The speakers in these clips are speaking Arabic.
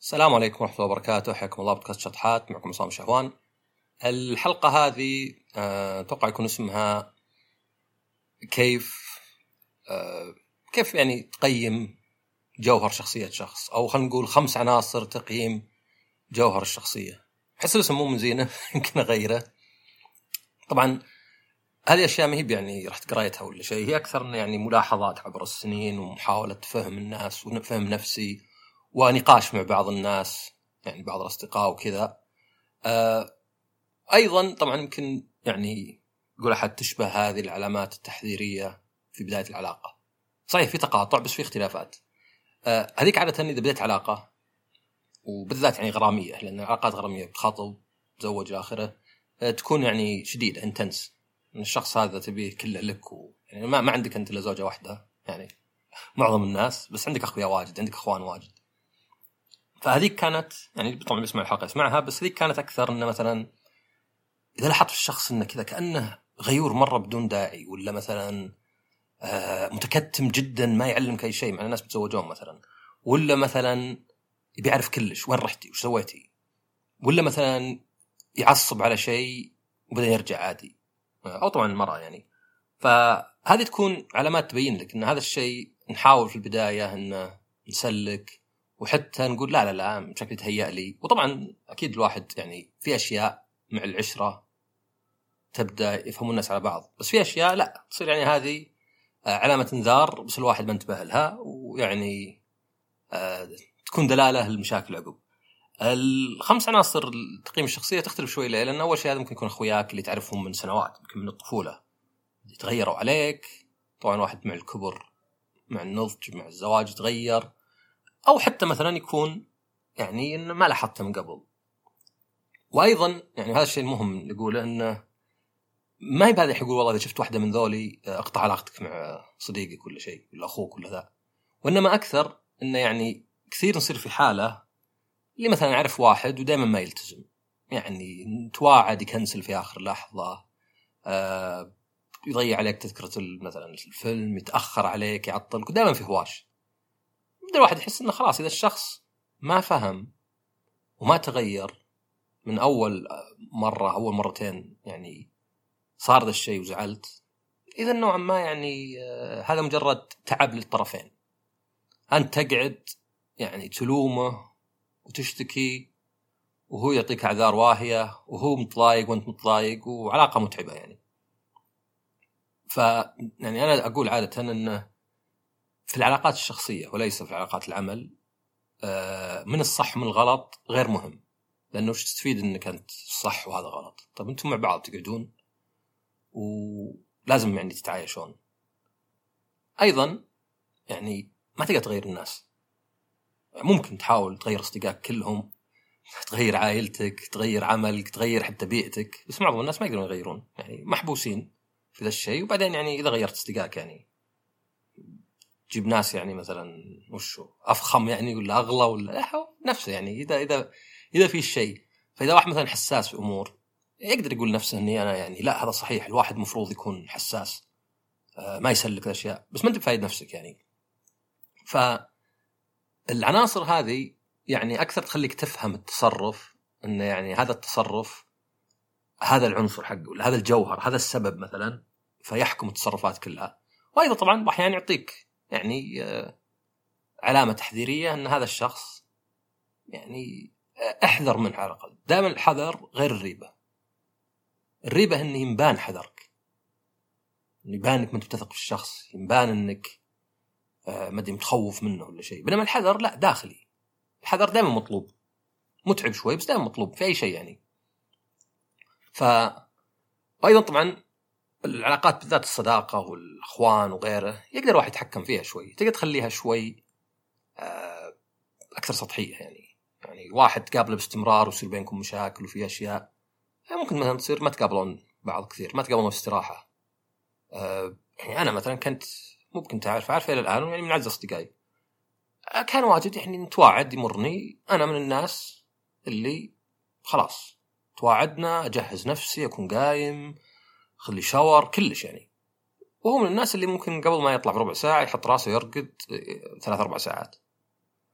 السلام عليكم ورحمة الله وبركاته، حياكم الله بودكاست شطحات معكم عصام شهوان. الحلقة هذه آه، أتوقع يكون اسمها كيف آه، كيف يعني تقيم جوهر شخصية شخص أو خلينا نقول خمس عناصر تقييم جوهر الشخصية. أحس الاسم مو من زينة يمكن أغيره. طبعا هذه أشياء ما هي يعني رحت قريتها ولا شيء، هي أكثر يعني ملاحظات عبر السنين ومحاولة فهم الناس وفهم نفسي ونقاش مع بعض الناس يعني بعض الأصدقاء وكذا. آه أيضا طبعا يمكن يعني يقول أحد تشبه هذه العلامات التحذيرية في بداية العلاقة. صحيح في تقاطع بس في اختلافات. آه هذيك عادة إذا بديت علاقة وبالذات يعني غرامية لأن العلاقات غرامية بتخاطب تزوج آخره آه تكون يعني شديده انتنس الشخص هذا تبيه كله لك و... يعني ما, ما عندك أنت إلا زوجة واحدة يعني معظم الناس بس عندك أخويا واجد عندك أخوان واجد. فهذيك كانت يعني طبعا بيسمع الحلقة يسمعها بس هذيك كانت أكثر إنه مثلا إذا لاحظت الشخص إنه كذا كأنه غيور مرة بدون داعي ولا مثلا آه متكتم جدا ما يعلمك أي شيء مع الناس بتزوجون مثلا. ولا مثلا يبي يعرف كلش وين رحتي؟ وش سويتي؟ ولا مثلا يعصب على شيء وبعدين يرجع عادي. أو طبعا المراه يعني. فهذه تكون علامات تبين لك إن هذا الشيء نحاول في البداية إنه نسلك وحتى نقول لا لا لا شكلي تهيأ لي. وطبعا أكيد الواحد يعني في أشياء مع العشرة تبدأ يفهمون الناس على بعض. بس في أشياء لا تصير يعني هذه آه، علامة انذار بس الواحد ما انتبه لها ويعني آه، تكون دلالة للمشاكل عقب. الخمس عناصر تقييم الشخصية تختلف شوي ليه؟ لأن أول شيء هذا ممكن يكون أخوياك اللي تعرفهم من سنوات يمكن من الطفولة. يتغيروا عليك طبعا واحد مع الكبر مع النضج مع الزواج يتغير. أو حتى مثلا يكون يعني إنه ما لاحظته من قبل. وأيضا يعني هذا الشيء المهم نقوله إنه ما هي بهذا يقول والله إذا شفت واحدة من ذولي أقطع علاقتك مع صديقك ولا شيء ولا أخوك ولا ذا. وإنما أكثر إنه يعني كثير نصير في حالة اللي مثلا أعرف واحد ودائما ما يلتزم. يعني تواعد يكنسل في آخر لحظة آه يضيع عليك تذكرة مثلا الفيلم يتأخر عليك يعطلك ودائما في هواش يبدا الواحد يحس إنه خلاص إذا الشخص ما فهم وما تغير من أول مرة أول مرتين يعني صار ذا الشيء وزعلت إذا نوعا ما يعني آه، هذا مجرد تعب للطرفين. أنت تقعد يعني تلومه وتشتكي وهو يعطيك أعذار واهية وهو متضايق وأنت متضايق وعلاقة متعبة يعني. ف يعني أنا أقول عادة إنه في العلاقات الشخصية وليس في علاقات العمل آه، من الصح من الغلط غير مهم. لأنه وش تستفيد إنك أنت صح وهذا غلط؟ طيب أنتم مع بعض تقعدون؟ ولازم يعني تتعايشون. أيضا يعني ما تقدر تغير الناس. ممكن تحاول تغير أصدقائك كلهم تغير عائلتك تغير عملك تغير حتى بيئتك بس معظم الناس ما يقدرون يغيرون. يعني محبوسين في ذا الشيء وبعدين يعني إذا غيرت أصدقائك يعني تجيب ناس يعني مثلا وشو أفخم يعني ولا أغلى ولا نفسه يعني. إذا إذا إذا في شيء. فإذا واحد مثلا حساس في أمور يقدر يقول نفسه إني أنا يعني لا هذا صحيح. الواحد المفروض يكون حساس آه، ما يسلك الاشياء بس ما أنت بفايد نفسك يعني. ف العناصر هذه يعني أكثر تخليك تفهم التصرف إنه يعني هذا التصرف هذا العنصر حقه ولا هذا الجوهر هذا السبب مثلا فيحكم التصرفات كلها. وأيضا طبعا أحيانا يعطيك يعني آه، علامة تحذيرية أن هذا الشخص يعني آه، أحذر منه على الأقل. دائما الحذر غير الريبة. الريبة انه ينبان حذرك. يبان أنك ما تثق في الشخص ينبان أنك آه، ما أدري متخوف منه ولا شيء. بينما الحذر لا داخلي. الحذر دائما مطلوب. متعب شوي بس دائما مطلوب في أي شيء يعني. ف وأيضا طبعا العلاقات بالذات الصداقة والأخوان وغيره يقدر الواحد يتحكم فيها شوي. تقدر تخليها شوي آه، أكثر سطحية يعني. يعني واحد تقابله باستمرار ويصير بينكم مشاكل وفي أشياء ممكن مثلا تصير ما تقابلون بعض كثير ما تقابلون في استراحة. آه، يعني أنا مثلا كنت مو كنت اعرف اعرف إلى الآن يعني من اعز أصدقائي. آه، كان واجد يعني نتواعد يمرني أنا من الناس اللي خلاص تواعدنا أجهز نفسي أكون قايم خلي شاور كلش يعني. وهو من الناس اللي ممكن قبل ما يطلع بربع ساعة يحط راسه يرقد ثلاث أربع ساعات.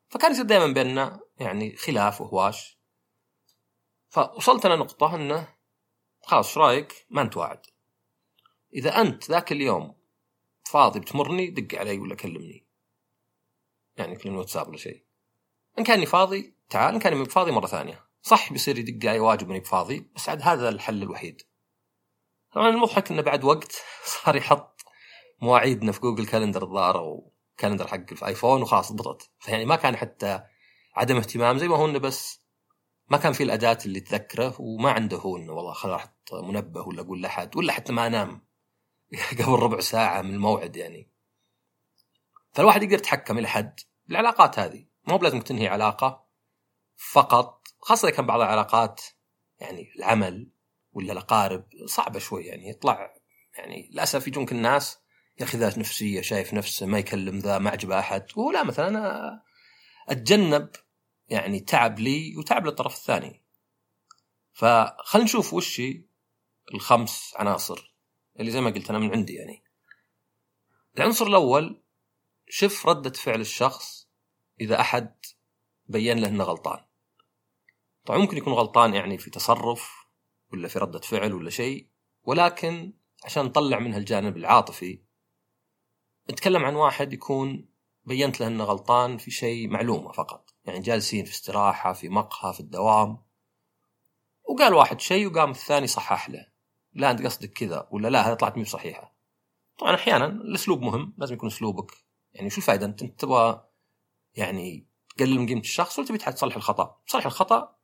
فكان يصير دائما بيننا يعني خلاف وهواش. فوصلت أنا إنه خلاص إيش رأيك؟ ما أنت واعد. إذا أنت ذاك اليوم فاضي بتمرني دق علي ولا كلمني. يعني كلمني واتساب ولا شيء. إن كاني فاضي تعال إن كاني فاضي مرة ثانية. صح بيصير يدق علي واجب إني بفاضي بس عاد هذا الحل الوحيد. طبعا المضحك إنه بعد وقت صار يحط مواعيدنا في Google Calendar الظاهر أو Calendar حق في ايفون وخلاص ضبطت. فيعني ما كان حتى عدم اهتمام زي ما هو إنه بس ما كان في الأداة اللي تذكره وما عنده هو إنه والله خل أحط منبه ولا أقول لأحد ولا حتى ما أنام قبل ربع ساعة من الموعد يعني. فالواحد يقدر يتحكم إلى حد بالعلاقات هذه. مو بلازم تنهي علاقة فقط خاصة إذا كان بعض العلاقات يعني العمل ولا الأقارب صعبة شوي يعني يطلع يعني للأسف يجونك الناس يا أخي ذات نفسية شايف نفسه ما يكلم ذا ما عجبه أحد وهو لا مثلا أنا أتجنب يعني تعب لي وتعب للطرف الثاني. فخلينا نشوف وش الخمس عناصر اللي زي ما قلت أنا من عندي يعني. العنصر الأول شوف ردة فعل الشخص إذا أحد بين له إنه غلطان. طبعا ممكن يكون غلطان يعني في تصرف ولا في ردة فعل ولا شيء ولكن عشان نطلع منها الجانب العاطفي نتكلم عن واحد يكون بينت له إنه غلطان في شيء معلومة فقط. يعني جالسين في استراحة في مقهى في الدوام وقال واحد شيء وقام الثاني صحح له. لا أنت قصدك كذا ولا لا؟ هذه طلعت مي صحيحة. طبعا أحيانا الأسلوب مهم لازم يكون أسلوبك. يعني شو الفائده أنت تبغى يعني تقلل من قيمة الشخص ولا تبي تصلح الخطأ؟ تصلح الخطأ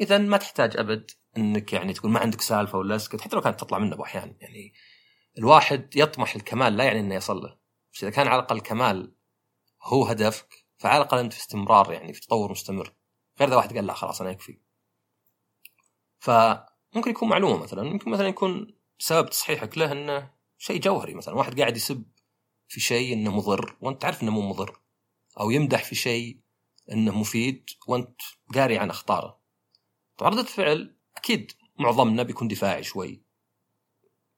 اذا ما تحتاج أبد إنك يعني تقول ما عندك سالفة ولا اسكت حتى لو كانت تطلع منه أحيانا يعني الواحد يطمح الكمال لا يعني إنه يصل له. بس إذا كان على الأقل الكمال هو هدفك فعلى الأقل أنت في استمرار يعني في تطور مستمر. غير إذا واحد قال لا خلاص أنا يكفي. فممكن يكون معلومة مثلا ممكن مثلا يكون سبب تصحيحك له إنه شيء جوهري مثلا. واحد قاعد يسب في شيء إنه مضر وأنت تعرف إنه مو مضر أو يمدح في شيء إنه مفيد وأنت قاري عن أخطاره. طبعا ردة فعل أكيد معظمنا بيكون دفاعي شوي.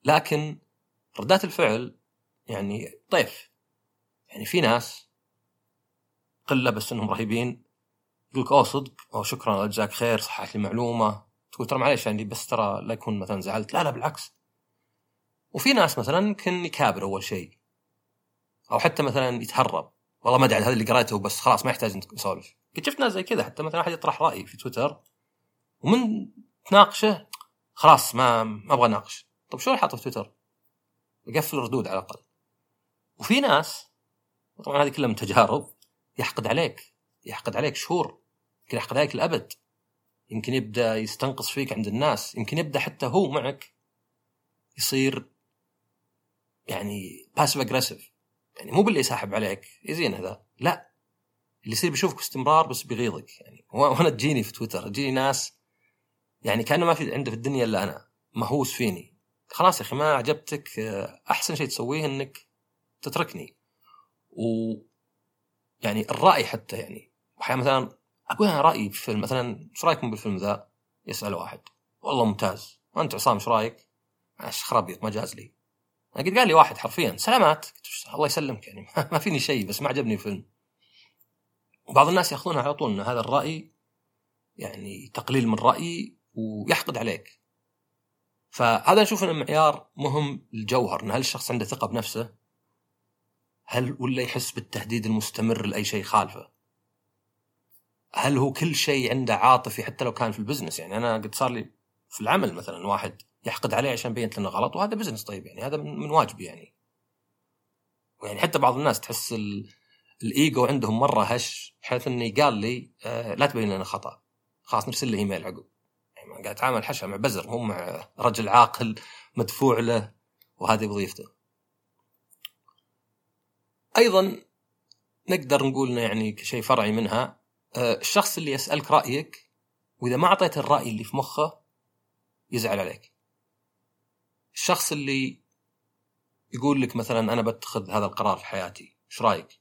لكن ردات الفعل يعني طيف. يعني في ناس قلة بس إنهم رهيبين يقول لك أوه صدق أوه شكرا يجزاك خير صححت لي معلومة. تقول ترى معليش يعني بس ترى لا يكون مثلا زعلت. لا لا بالعكس. وفي ناس مثلا يمكن يكابر أول شيء. أو حتى مثلا يتهرب. والله ما أدري هذا اللي قريته بس خلاص ما يحتاج نسولف قد شفت ناس زي كذا حتى مثلا احد يطرح رأي في تويتر. ومن تناقشه خلاص ما ما أبغى أناقش. طيب شو حاطه في تويتر؟ يقفل الردود على الأقل. وفي ناس طبعا هذه كلها من تجارب يحقد عليك يحقد عليك شهور يمكن يحقد عليك الأبد. يمكن يبدأ يستنقص فيك عند الناس يمكن يبدأ حتى هو معك يصير يعني passive aggressive يعني مو باللي يسحب عليك يزين هذا. لا. اللي يصير بيشوفك باستمرار بس بيغيظك. يعني وأنا تجيني في تويتر تجيني ناس يعني كأنه ما في عنده في الدنيا إلا أنا. مهووس فيني. خلاص يا أخي ما عجبتك أحسن شيء تسويه إنك تتركني. و يعني الرأي حتى يعني أحيانا مثلا أقول أنا رأيي في فيلم مثلا إيش رأيكم بالفيلم ذا؟ يسأل واحد. والله ممتاز. وانت عصام إيش رأيك؟ إيش خرابيط ما جاز لي. أنا قد قال لي واحد حرفيا سلامات. الله يسلمك يعني ما فيني شيء بس ما عجبني الفيلم. وبعض الناس ياخذونها على طول إن هذا الرأي يعني تقليل من رأيي ويحقد عليك. فهذا نشوف انه معيار مهم الجوهر إن هل الشخص عنده ثقة بنفسه؟ هل ولا يحس بالتهديد المستمر لأي شيء خالفه؟ هل هو كل شيء عنده عاطفي حتى لو كان في ال business؟ يعني أنا قد صار لي في العمل مثلا واحد يحقد عليه عشان بينت لنا غلط وهذا business طيب يعني هذا من واجبي يعني. ويعني حتى بعض الناس تحس الإيجو عندهم مرة هش بحيث انه قال لي آه لا تبين لنا خطأ. خلاص نرسل له إيميل عقب. يعني قاعد اتعامل حشا مع بزر مو مع رجل عاقل مدفوع له وهذه وظيفته أيضا نقدر نقول يعني كشيء فرعي منها. آه، الشخص اللي يسألك رأيك وإذا ما أعطيت الرأي اللي في مخه يزعل عليك. الشخص اللي يقول لك مثلا أنا بتخذ هذا القرار في حياتي إيش رأيك؟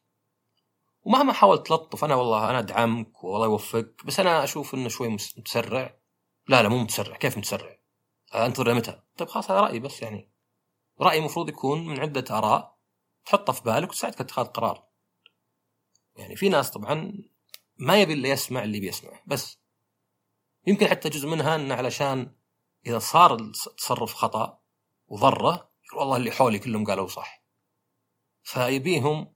ومهما حاولت تلطف أنا والله أنا أدعمك والله يوفقك بس أنا أشوف إنه شوي متسرع. لا لا مو متسرع. كيف متسرع؟ آه، انتظر متى طيب خلاص هذا رأيي بس يعني. رأيي المفروض يكون من عدة آراء تحطها في بالك وتساعدك اتخاذ قرار يعني في ناس طبعا ما يبي إلا يسمع اللي بيسمعه بس يمكن حتى جزء منها انه علشان إذا صار التصرف خطأ وضرة والله اللي حولي كلهم قالوا صح. فيبيهم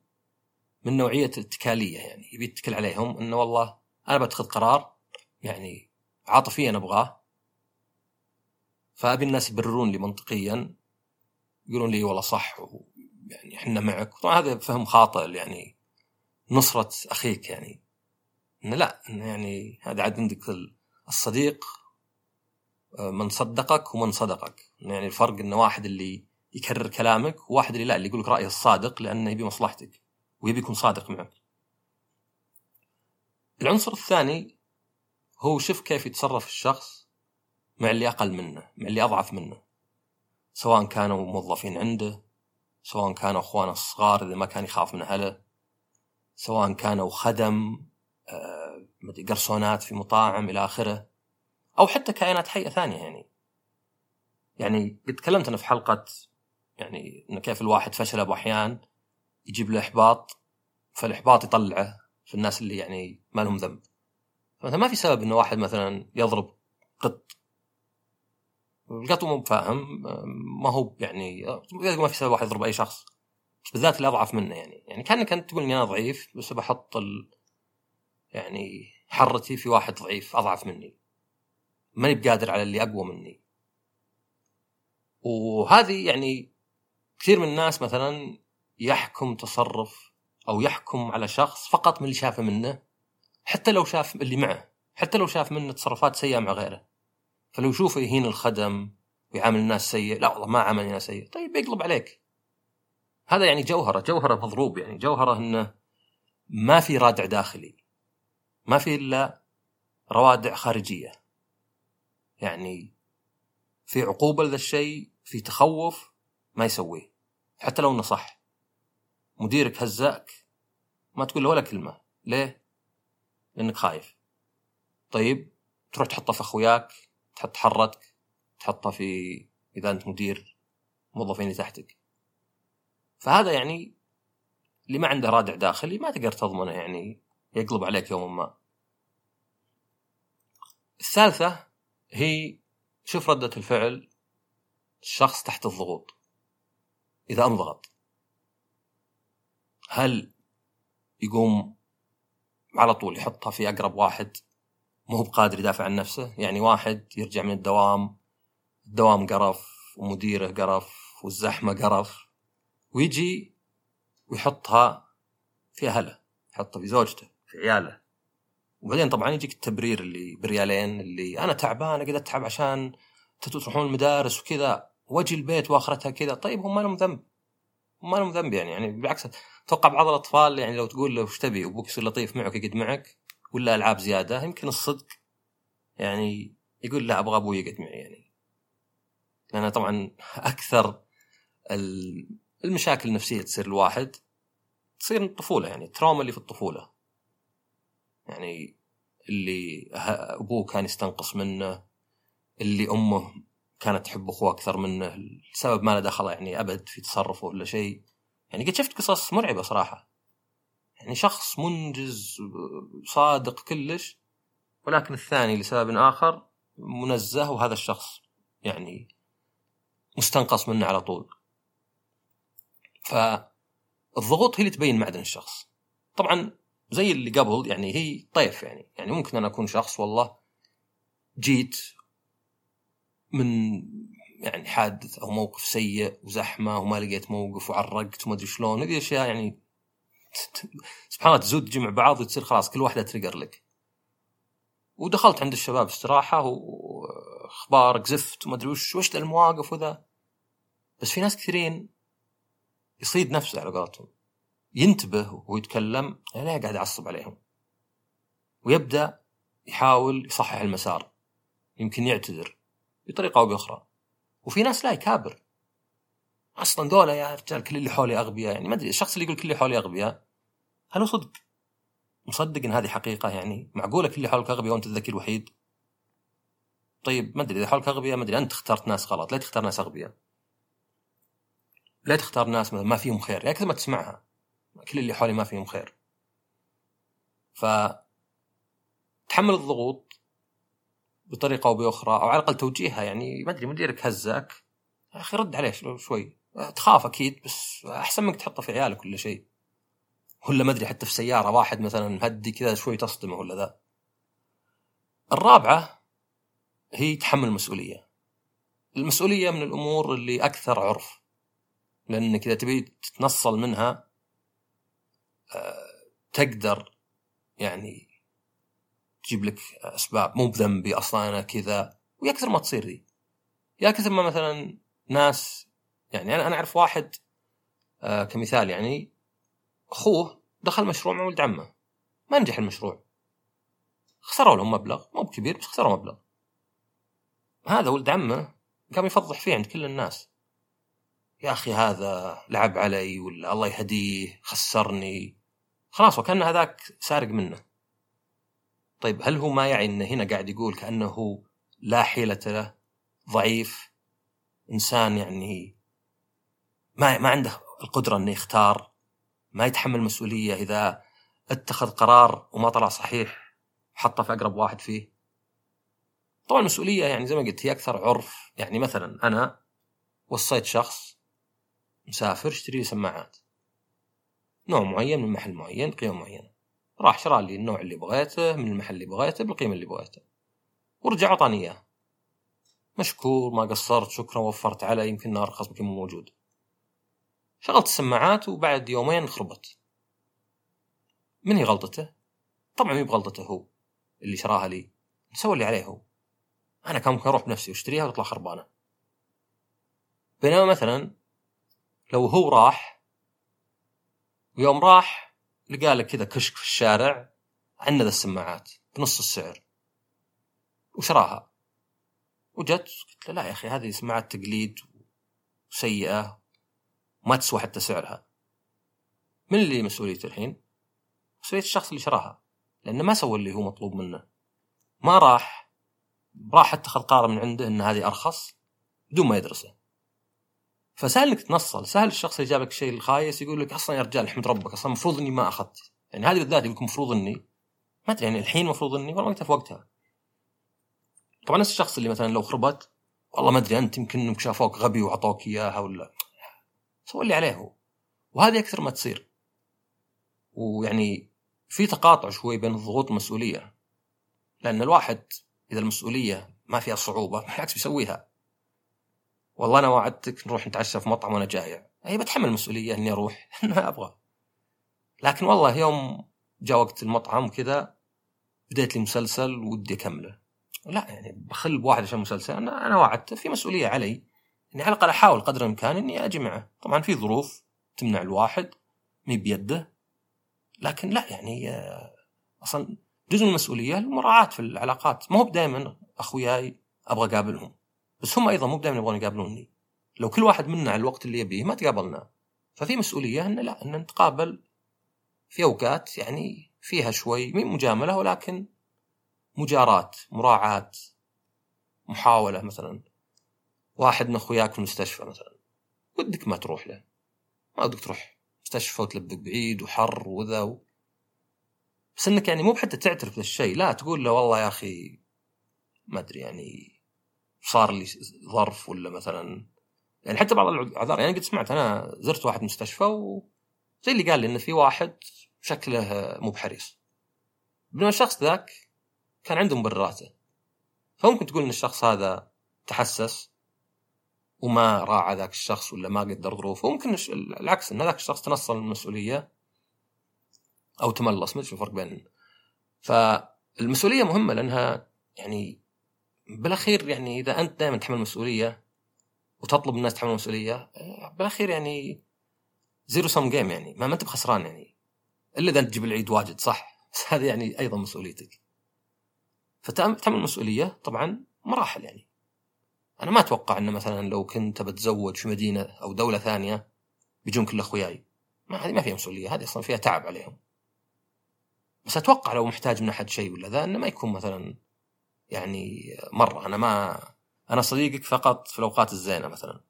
من نوعية الاتكالية يعني يبي يتكل عليهم إنه والله أنا بتخذ قرار يعني عاطفيا أبغاه. فأبي الناس يبررون لي منطقيا يقولون لي والله صح يعني إحنا معك. طبعا هذا فهم خاطئ يعني نصرة أخيك يعني. إنه لا إنه يعني هذا عاد عندك الصديق آه، من صدقك ومن صدقك. يعني الفرق إنه واحد اللي يكرر كلامك وواحد اللي لا اللي يقول لك رأيه الصادق لأنه يبي مصلحتك ويبي يكون صادق معك. العنصر الثاني هو شوف كيف يتصرف الشخص مع اللي أقل منه مع اللي أضعف منه. سواء كانوا موظفين عنده سواء كانوا أخوانه الصغار إذا ما كان يخاف من أهله سواء كانوا خدم آه، قرصونات في مطاعم إلى آخره أو حتى كائنات حية ثانية يعني. يعني قد تكلمت أنا في حلقة يعني انه كيف الواحد فشل أبو أحيان يجيب له إحباط فالإحباط يطلعه في الناس اللي يعني ما لهم ذنب. فمثلا ما في سبب إنه واحد مثلا يضرب قط. القط مو فاهم ما هو يعني ما في سبب واحد يضرب أي شخص بالذات اللي أضعف منه يعني. يعني كانك انت تقول إني أنا ضعيف بس بحط ال يعني حرتي في واحد ضعيف أضعف مني. ماني بقادر على اللي أقوى مني. وهذه يعني كثير من الناس مثلا يحكم تصرف أو يحكم على شخص فقط من اللي شافه منه. حتى لو شاف اللي معه حتى لو شاف منه تصرفات سيئة مع غيره. فلو يشوفه يهين الخدم ويعامل الناس سيء لا والله ما عامل الناس سيء. طيب بيقلب عليك. هذا يعني جوهرة جوهرة مضروب يعني. جوهرة إنه ما في رادع داخلي. ما في إلا روادع خارجية. يعني في عقوبة لذا الشيء في تخوف ما يسويه. حتى لو إنه صح. مديرك هزاك ما تقول له ولا كلمة. ليه؟ لانك خايف. طيب تروح تحطه في أخوياك تحط حرتك تحطه في إذا أنت مدير موظفين اللي تحتك. فهذا يعني اللي ما عنده رادع داخلي ما تقدر تضمنه يعني يقلب عليك يوما ما. الثالثة هي شوف ردة الفعل الشخص تحت الضغوط. إذا أنضغط هل يقوم على طول يحطها في أقرب واحد مو بقادر يدافع عن نفسه. يعني واحد يرجع من الدوام الدوام قرف ومديره قرف والزحمة قرف ويجي ويحطها في أهله يحطها في زوجته في عياله. وبعدين طبعا يجيك التبرير اللي بريالين اللي أنا تعبان أقعد أتعب عشان تروحون المدارس وكذا وأجي البيت وأخرتها كذا. طيب هم ما لهم ذنب. ما لهم ذنب يعني يعني بالعكس أتوقع بعض الأطفال يعني لو تقول له وش تبي وابوك يصير لطيف معك يقعد معك ولا ألعاب زيادة يمكن الصدق يعني يقول لا أبغى أبوي يقعد معي يعني. لأن طبعا أكثر المشاكل النفسية تصير الواحد تصير من الطفولة يعني التراوما اللي في الطفولة. يعني اللي أبوه كان يستنقص منه اللي أمه كانت تحب أخوه أكثر منه لسبب ما له دخل يعني أبد في تصرفه ولا شيء. يعني قد شفت قصص مرعبة صراحة. يعني شخص منجز صادق كلش ولكن الثاني لسبب آخر منزه وهذا الشخص يعني مستنقص منه على طول. فالضغوط هي اللي تبين معدن الشخص. طبعا زي اللي قبل يعني هي طيف يعني. يعني ممكن أنا أكون شخص والله جيت من يعني حادث أو موقف سيء وزحمة وما لقيت موقف وعرقت وما أدري شلون هذه أشياء يعني سبحان الله تزود تجمع بعض وتصير خلاص كل واحدة تريجر لك. ودخلت عند الشباب استراحة واخبار قزفت وما أدري وش وش المواقف وذا. بس في ناس كثيرين يصيد نفسه على قولتهم. ينتبه وهو يتكلم لا قاعد يعصب عليهم. ويبدأ يحاول يصحح المسار. يمكن يعتذر. بطريقة أو بأخرى. وفي ناس لا يكابر. أصلا دولة يا رجال كل اللي حولي أغبياء يعني ما أدري الشخص اللي يقول كل اللي حولي أغبياء هل هو صدق؟ مصدق إن هذه حقيقة يعني؟ معقولة كل اللي حولك أغبياء وأنت الذكي الوحيد؟ طيب ما أدري إذا حولك أغبياء ما أدري أنت اخترت ناس غلط لا تختار ناس أغبياء؟ لا تختار ناس ما فيهم خير؟ يا كذا ما تسمعها كل اللي حولي ما فيهم خير. ف تحمل الضغوط بطريقة أو بأخرى أو على الأقل توجيهها يعني ما أدري مديرك هزك يا أخي رد عليه شوي. تخاف أكيد بس أحسن منك تحطه في عيالك ولا شيء. ولا ما أدري حتى في سيارة واحد مثلا مهدي كذا شوي تصدمه ولا ذا. الرابعة هي تحمل المسؤولية. المسؤولية من الأمور اللي أكثر عرف. لانك اذا تبي تتنصل منها آه، تقدر يعني تجيب لك أسباب مو بذنبي أصلا أنا كذا ويا كثر ما تصير ذي. يا كثر ما مثلا ناس يعني أنا أنا أعرف واحد آه كمثال يعني أخوه دخل مشروع مع ولد عمه. ما نجح المشروع. خسروا لهم مبلغ مو بكبير بس خسروا مبلغ. هذا ولد عمه قام يفضح فيه عند كل الناس. يا أخي هذا لعب علي ولا الله يهديه خسرني. خلاص وكأن هذاك سارق منه. طيب هل هو ما يعي انه هنا قاعد يقول كأنه لا حيلة له ضعيف إنسان يعني ما ما عنده القدرة إنه يختار ما يتحمل مسؤولية إذا اتخذ قرار وما طلع صحيح حطه في أقرب واحد فيه؟ طبعا المسؤوليه يعني زي ما قلت هي أكثر عرف. يعني مثلا أنا وصيت شخص مسافر اشتري لي سماعات. نوع معين من محل معين قيمه معينة. راح شرى لي النوع اللي بغيته من المحل اللي بغيته بالقيمة اللي بغيته. ورجع اعطاني إياه. مشكور ما قصرت شكرا وفرت علي يمكن أرخص يمكن مو موجود. شغلت السماعات وبعد يومين خربت. من هي غلطته؟ طبعا مي بغلطته هو اللي شراها لي. سوى اللي عليه هو. أنا كان ممكن أروح بنفسي وأشتريها وتطلع خربانة. بينما مثلا لو هو راح ويوم راح لقى لك كذا كشك في الشارع عند السماعات بنص السعر. وشراها. وجت قلت له لا يا أخي هذه سماعات تقليد سيئه ما تسوى حتى سعرها. من اللي مسؤوليته الحين؟ مسؤولية الشخص اللي شراها لأنه ما سوى اللي هو مطلوب منه. ما راح راح اتخذ قرار من عنده إن هذه أرخص بدون ما يدرسه. فسهل إنك تنصل. سهل الشخص اللي جاب لك الشيء الخايس يقول لك أصلا يا رجال احمد ربك أصلا المفروض إني ما أخذت. يعني هذه بالذات يقول المفروض إني. ما أدري يعني الحين المفروض إني؟ والله وقتها في وقتها. طبعا نفس الشخص اللي مثلا لو خربت والله ما أدري أنت يمكن إنك شافوك غبي وعطوك إياها ولا سوى اللي عليه هو. وهذه أكثر ما تصير. ويعني في تقاطع شوي بين الضغوط والمسؤولية. لأن الواحد إذا المسؤولية ما فيها صعوبة بالعكس بيسويها. والله أنا وعدتك نروح نتعشى في مطعم وأنا جايع. أي بتحمل المسؤولية إني أروح. ما أبغى. لكن والله يوم جاء وقت المطعم كذا بديت لي مسلسل ودي أكمله. لا يعني بخل بواحد عشان مسلسل. أنا أنا وعدته. في مسؤولية علي. إني على الأقل أحاول قدر الإمكان إني أجي معه طبعا في ظروف تمنع الواحد مي بيده. لكن لا يعني أصلا جزء من المسؤولية المراعاة في العلاقات. ما هو دائما أخوياي أبغى أقابلهم. بس هم أيضا مو دائما يبغون يقابلوني. لو كل واحد منا على الوقت اللي يبيه ما تقابلنا. ففي مسؤولية إن لا إن نتقابل في أوقات يعني فيها شوي مي مجاملة ولكن مجاراة مراعاة محاولة مثلا. واحد من أخوياك في المستشفى مثلا ودك ما تروح له. ما ودك تروح مستشفى وتلبق بعيد وحر وذا و... بس إنك يعني مو بحتى تعترف بالشيء لا تقول له والله يا أخي ما أدري يعني صار لي ظرف ولا مثلا يعني حتى بعض الاعذار يعني قد سمعت أنا زرت واحد مستشفى وزي اللي قال لي انه في واحد شكله مو بحريص. بينما الشخص ذاك كان عنده مبرراته. فممكن تقول إن الشخص هذا تحسس وما راعى ذاك الشخص ولا ما قدر ظروفه. وممكن العكس إن ذاك الشخص تنصل من المسؤولية أو تملص ما أدري الفرق بينهم فالمسؤولية مهمة لأنها يعني بالاخير يعني إذا أنت دائما تحمل مسؤولية وتطلب الناس تحمل مسؤولية بالاخير يعني zero sum game يعني ما, أنت بخسران يعني. إلا إذا أنت تجيب العيد واجد صح؟ بس هذه يعني أيضا مسؤوليتك. فتحمل مسؤولية طبعا مراحل يعني. أنا ما أتوقع إنه مثلا لو كنت بتزوج في مدينة أو دولة ثانية بيجون كل أخوياي. ما هذه ما فيها مسؤولية هذه أصلا فيها تعب عليهم. بس أتوقع لو محتاج من أحد شيء ولا ذا إنه ما يكون مثلا يعني مرة. أنا ما أنا صديقك فقط في الأوقات الزينة مثلا.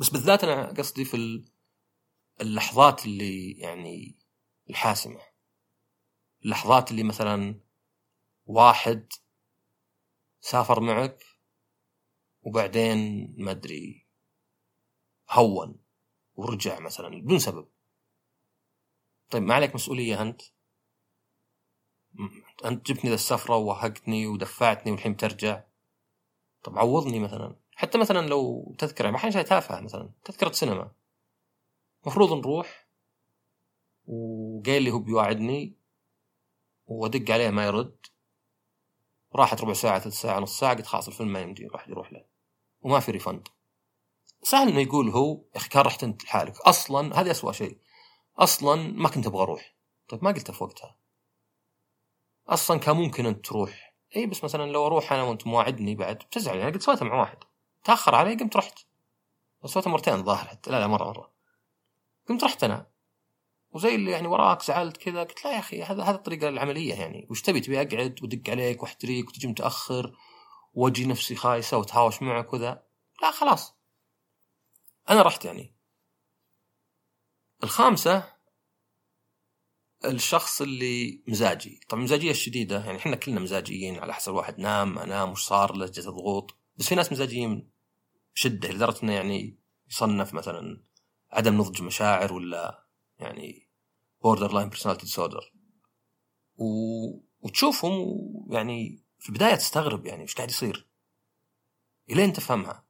بس بالذات أنا قصدي في اللحظات اللي يعني الحاسمة. اللحظات اللي مثلا واحد سافر معك وبعدين ما أدري هون ورجع مثلا بدون سبب. طيب ما عليك مسؤولية أنت؟ أنت جبتني ذا السفرة ووهقتني ودفعتني والحين بترجع. طب عوضني مثلا. حتى مثلا لو تذكرة ما شيء تافهة مثلا. تذكرة سينما. المفروض نروح وقال لي هو بيواعدني وأدق عليه ما يرد. راحت ربع ساعة ثلث ساعة نص ساعة قلت خلاص الفيلم ما يمدي يروح يروح له وما في ريفند سهل إنه يقول هو يا أخي كان رحت أنت لحالك. أصلا هذه اسوء شيء. أصلا ما كنت أبغى أروح. طيب ما قلتها في وقتها. أصلا كان ممكن أنت تروح. اي بس مثلا لو أروح أنا وأنت مواعدني بعد بتزعل يعني قد سويتها مع واحد. تأخر علي قمت رحت. سويتها مرتين الظاهر حتى لا لا مرة مرة. قمت رحت أنا. وزي اللي يعني وراك زعلت كذا قلت لا يا أخي هذا هذا الطريقة العملية يعني. وش تبي؟ تبي أقعد وادق عليك واحتريك وتجي متأخر وأجي نفسي خايسة وتهاوش معك وذا. لا خلاص. أنا رحت يعني. الخامسة الشخص اللي مزاجي. طبعا المزاجيه الشديدة يعني إحنا كلنا مزاجيين على حسب الواحد نام ما نام وش صار له جت ضغوط بس في ناس مزاجيين شده لدرجة إنه يعني يصنف مثلا عدم نضج مشاعر ولا يعني borderline personality disorder وتشوفهم يعني في البداية تستغرب يعني إيش قاعد يصير. إلين تفهمها.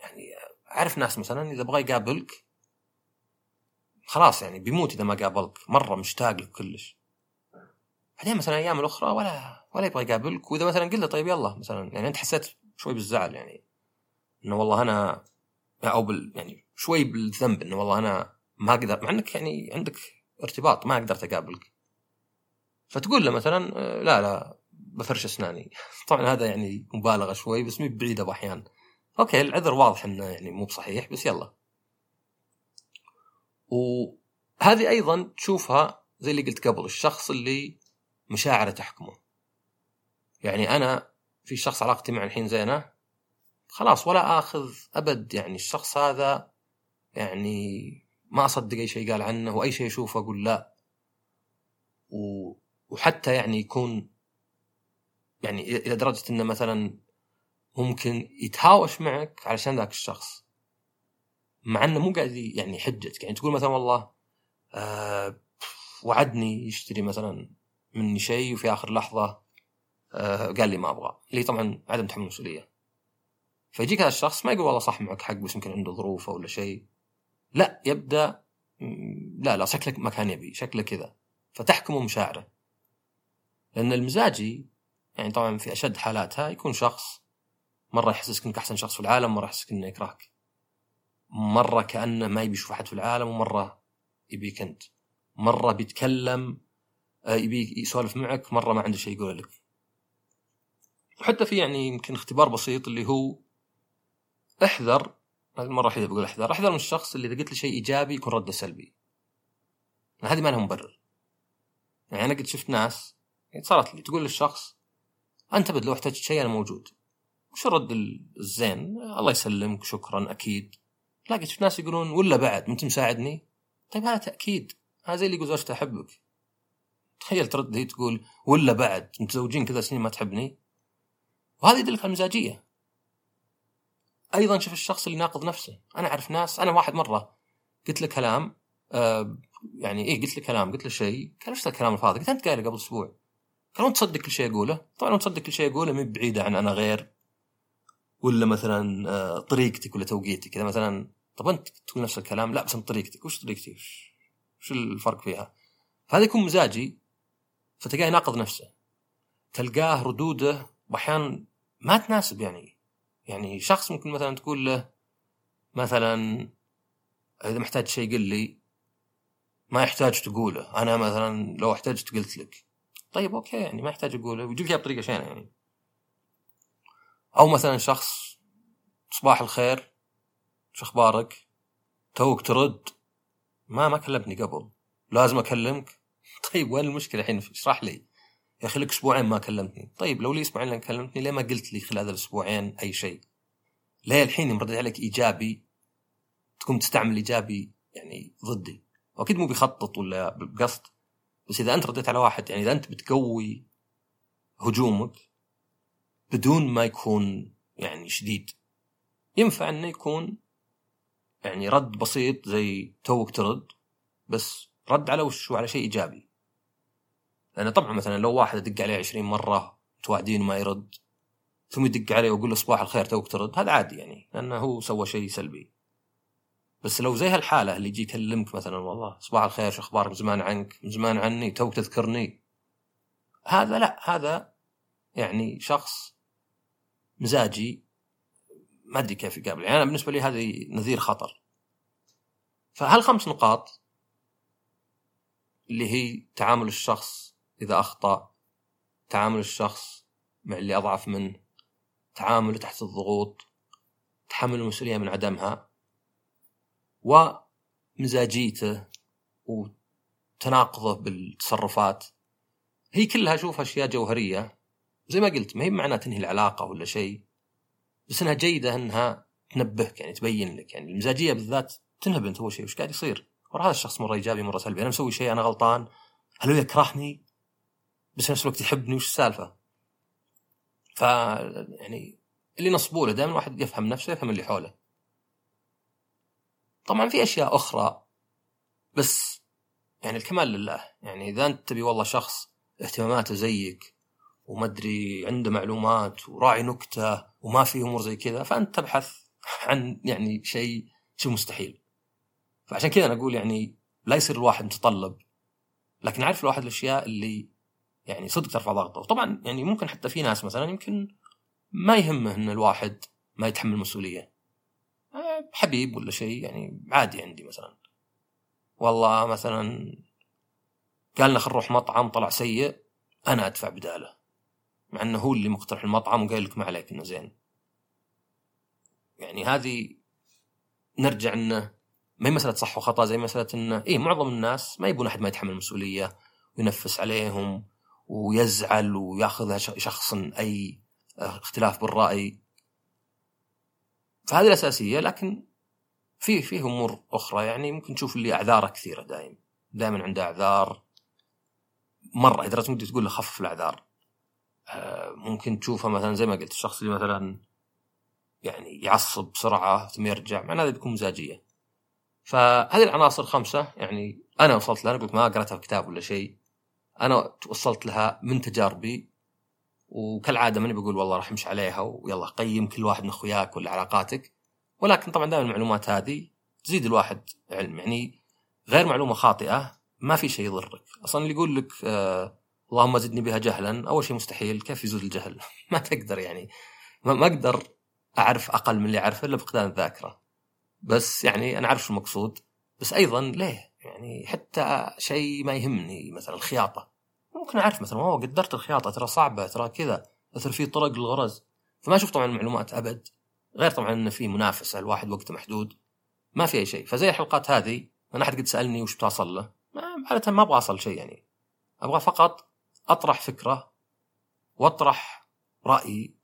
يعني أعرف ناس مثلا إذا بغى يقابلك خلاص يعني بيموت إذا ما قابلك مرة مشتاق لك كلش. بعدين مثلا الأيام الأخرى ولا ولا يبغى يقابلك وإذا مثلا قلت له طيب يلا مثلا يعني أنت حسيت شوي بالزعل يعني إنه والله أنا أو بال يعني شوي بالذنب إنه والله أنا ما أقدر مع إنك يعني عندك ارتباط ما قدرت اقابلك فتقول له مثلا آه، لا لا بفرش أسناني. طبعا هذا يعني مبالغة شوي بس مي بعيده باحيان أوكي العذر واضح إنه يعني مو بصحيح بس يلا. وهذه أيضا تشوفها زي اللي قلت قبل الشخص اللي مشاعره تحكمه. يعني أنا في شخص علاقتي معه الحين زينة خلاص ولا آخذ أبد يعني الشخص هذا يعني ما أصدق أي شيء قال عنه وأي شيء أشوفه أقول لا. و... وحتى يعني يكون يعني إلى درجة إنه مثلا ممكن يتهاوش معك علشان ذاك الشخص. مع إنه مو قاعد يعني يحججك يعني تقول مثلا والله آه وعدني يشتري مثلا مني شيء وفي آخر لحظة آه قال لي ما أبغى. اللي طبعا عدم تحمل المسؤولية. فيجيك هذا الشخص ما يقول والله صح معك حق بس يمكن عنده ظروف ولا شيء. لا يبدأ لا لا شكلك ما كان يبي شكله كذا. فتحكم مشاعره. لأن المزاجي يعني طبعا في أشد حالاتها يكون شخص مرة يحسسك إنك أحسن شخص في العالم مرة يحسسك إنه يكرهك. مرة كأنه ما يبي يشوف أحد في العالم ومرة يبيك انت مرة بيتكلم آه، يبي يسولف معك مرة ما عنده شيء يقول لك. وحتى في يعني يمكن اختبار بسيط اللي هو احذر هذه المرة الوحيدة بقول احذر. احذر من الشخص اللي إذا قلت له شيء إيجابي يكون رده سلبي. هذه ما لها مبرر. يعني أنا قد شفت ناس يعني صارت لي تقول للشخص أنت بد لو احتجت شيء أنا موجود. وش الرد الزين الله يسلمك شكرا أكيد. لا قد شفت ناس يقولون ولا بعد انت مساعدني؟ طيب هذا تأكيد. هذا زي اللي يقول زوجته أحبك. تخيل ترد هي تقول ولا بعد متزوجين كذا سنين ما تحبني؟ وهذا يدلك على المزاجية. أيضا شوف الشخص اللي ناقض نفسه. أنا أعرف ناس أنا واحد مرة قلت له كلام آه يعني إيه قلت له كلام قلت له شيء. قال إيش الكلام الفاضي؟ قلت أنت قايله قبل أسبوع. قال تصدق كل شيء اقوله طبعا تصدق كل شيء اقوله مي بعيدة عن أنا غير. ولا مثلا آه طريقتك ولا توقيتك. إذا مثلا طب أنت تقول نفس الكلام. لا بس أنت طريقتك. وش طريقتي؟ وش, وش الفرق فيها؟ فهذا يكون مزاجي فتلقاه يناقض نفسه. تلقاه ردوده وأحيانا ما تناسب يعني. يعني شخص ممكن مثلا تقول له مثلا إذا محتاج شيء قل لي ما يحتاج تقوله. أنا مثلا لو احتجت قلت لك. طيب أوكي يعني ما يحتاج أقوله. ويجيب لك بطريقة شينة يعني. أو مثلا شخص صباح الخير شو أخبارك؟ توك ترد. ما ما كلمتني قبل. لازم أكلمك؟ طيب وين المشكلة الحين؟ اشرح لي. يا أخي لك أسبوعين ما كلمتني. طيب لو لي أسبوعين ما كلمتني ليه ما قلت لي خلال الأسبوعين أي شيء؟ ليه الحين يوم عليك إيجابي تقوم تستعمل إيجابي يعني ضدي؟ وأكيد مو بيخطط ولا بقصد. بس إذا أنت رديت على واحد يعني إذا أنت بتقوي هجومك بدون ما يكون يعني شديد ينفع إنه يكون يعني رد بسيط زي توك ترد بس رد على وش؟ على شيء إيجابي. لأن طبعا مثلا لو واحد ادق عليه 20 مرة متواعدين ما يرد ثم يدق عليه ويقول له صباح الخير توك ترد هذا عادي يعني لأنه هو سوى شيء سلبي. بس لو زي هالحالة اللي يجي يكلمك مثلا والله صباح الخير شو أخبارك؟ زمان عنك زمان عني توك تذكرني. هذا لا هذا يعني شخص مزاجي ما أدري كيف يقابل. يعني أنا بالنسبة لي هذه نذير خطر. فهالخمس نقاط اللي هي تعامل الشخص إذا أخطأ تعامل الشخص مع اللي أضعف منه تعامله تحت الضغوط تحمل المسؤولية من عدمها ومزاجيته وتناقضه بالتصرفات. هي كلها أشوف أشياء جوهرية. زي ما قلت ما هي معناه تنهي العلاقة ولا شيء. بس إنها جيدة إنها تنبهك يعني تبين لك يعني المزاجية بالذات تنهب أنت أول شيء وش قاعد يصير؟ ورا هذا الشخص مرة إيجابي مرة سلبي أنا مسوي شيء أنا غلطان هل هو يكرهني؟ بس في نفس الوقت يحبني وش السالفة؟ ف يعني اللي نصبوا له دائما الواحد يفهم نفسه يفهم اللي حوله. طبعا في أشياء أخرى بس يعني الكمال لله يعني إذا أنت تبي والله شخص اهتماماته زيك وما أدري عنده معلومات وراعي نكتة وما في أمور زي كذا فأنت تبحث عن يعني شيء شيء مستحيل. فعشان كذا أنا أقول يعني لا يصير الواحد متطلب لكن عارف الواحد الأشياء اللي يعني صدق ترفع ضغطه. وطبعا يعني ممكن حتى في ناس مثلا يمكن ما يهمه إن الواحد ما يتحمل مسؤولية. حبيب ولا شيء يعني عادي عندي مثلا. والله مثلا قالنا خل نروح مطعم طلع سيء أنا أدفع بداله. مع إنه هو اللي مقترح المطعم وقال لك ما عليك إنه زين. يعني هذه نرجع إنه ما هي مسألة صح وخطأ زي مسألة إنه اي معظم الناس ما يبون أحد ما يتحمل المسؤولية وينفس عليهم ويزعل ويأخذها شخصا أي اختلاف بالرأي. فهذه الأساسية لكن في في أمور أخرى يعني ممكن تشوف اللي اعذاره كثيرة دائما دائما عنده أعذار مرة ممكن تقول له خفف الأعذار. ممكن تشوفه مثلا زي ما قلت الشخص اللي مثلا يعني يعصب بسرعة ثم يرجع معناه هذا بيكون مزاجية. فهذه العناصر خمسة يعني أنا وصلت لها قلت ما قرأتها في كتاب ولا شيء. أنا وصلت لها من تجاربي وكالعادة ماني بقول والله راح امشي عليها ويلا قيم كل واحد من أخوياك ولا علاقاتك. ولكن طبعا دائما المعلومات هذه تزيد الواحد علم. يعني غير معلومة خاطئة ما في شيء يضرك. أصلا اللي يقول لك آه اللهم زدني بها جهلا. أول شيء مستحيل كيف يزول الجهل؟ ما تقدر يعني. ما أقدر أعرف أقل من اللي أعرفه إلا بفقدان الذاكره بس يعني أنا أعرف شو المقصود. بس أيضا ليه؟ يعني حتى شيء ما يهمني مثلا الخياطة. ممكن أعرف مثلا اوه قدرت الخياطة ترى صعبة ترى كذا مثلا في طرق للغرز. فما أشوف طبعا المعلومات أبد. غير طبعا انه في منافسة الواحد وقته محدود. ما في أي شيء. فزي الحلقات هذه أنا أحد قد سألني وش بتوصل له. عاده ما أبغى أصل شيء يعني. أبغى فقط أطرح فكرة وأطرح رايي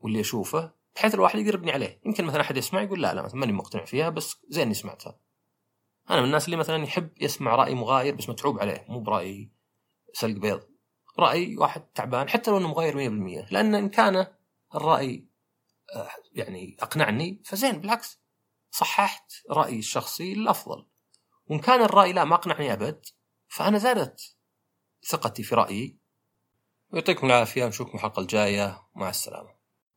واللي أشوفه بحيث الواحد يقدر يبني عليه. يمكن مثلا أحد يسمع يقول لا لا مثلا ماني مقتنع فيها بس زين إني سمعتها. أنا من الناس اللي مثلا يحب يسمع رأي مغاير بس متعوب عليه مو برأي سلق بيض. رأي واحد تعبان حتى لو إنه مغاير 100% لأن إن كان الرأي آه، يعني أقنعني فزين بالعكس صححت رأيي الشخصي الافضل وإن كان الرأي لا ما أقنعني أبد فأنا زادت ثقتي في رأيي ويعطيكم العافية نشوفكم الحلقة الجاية. مع السلامة.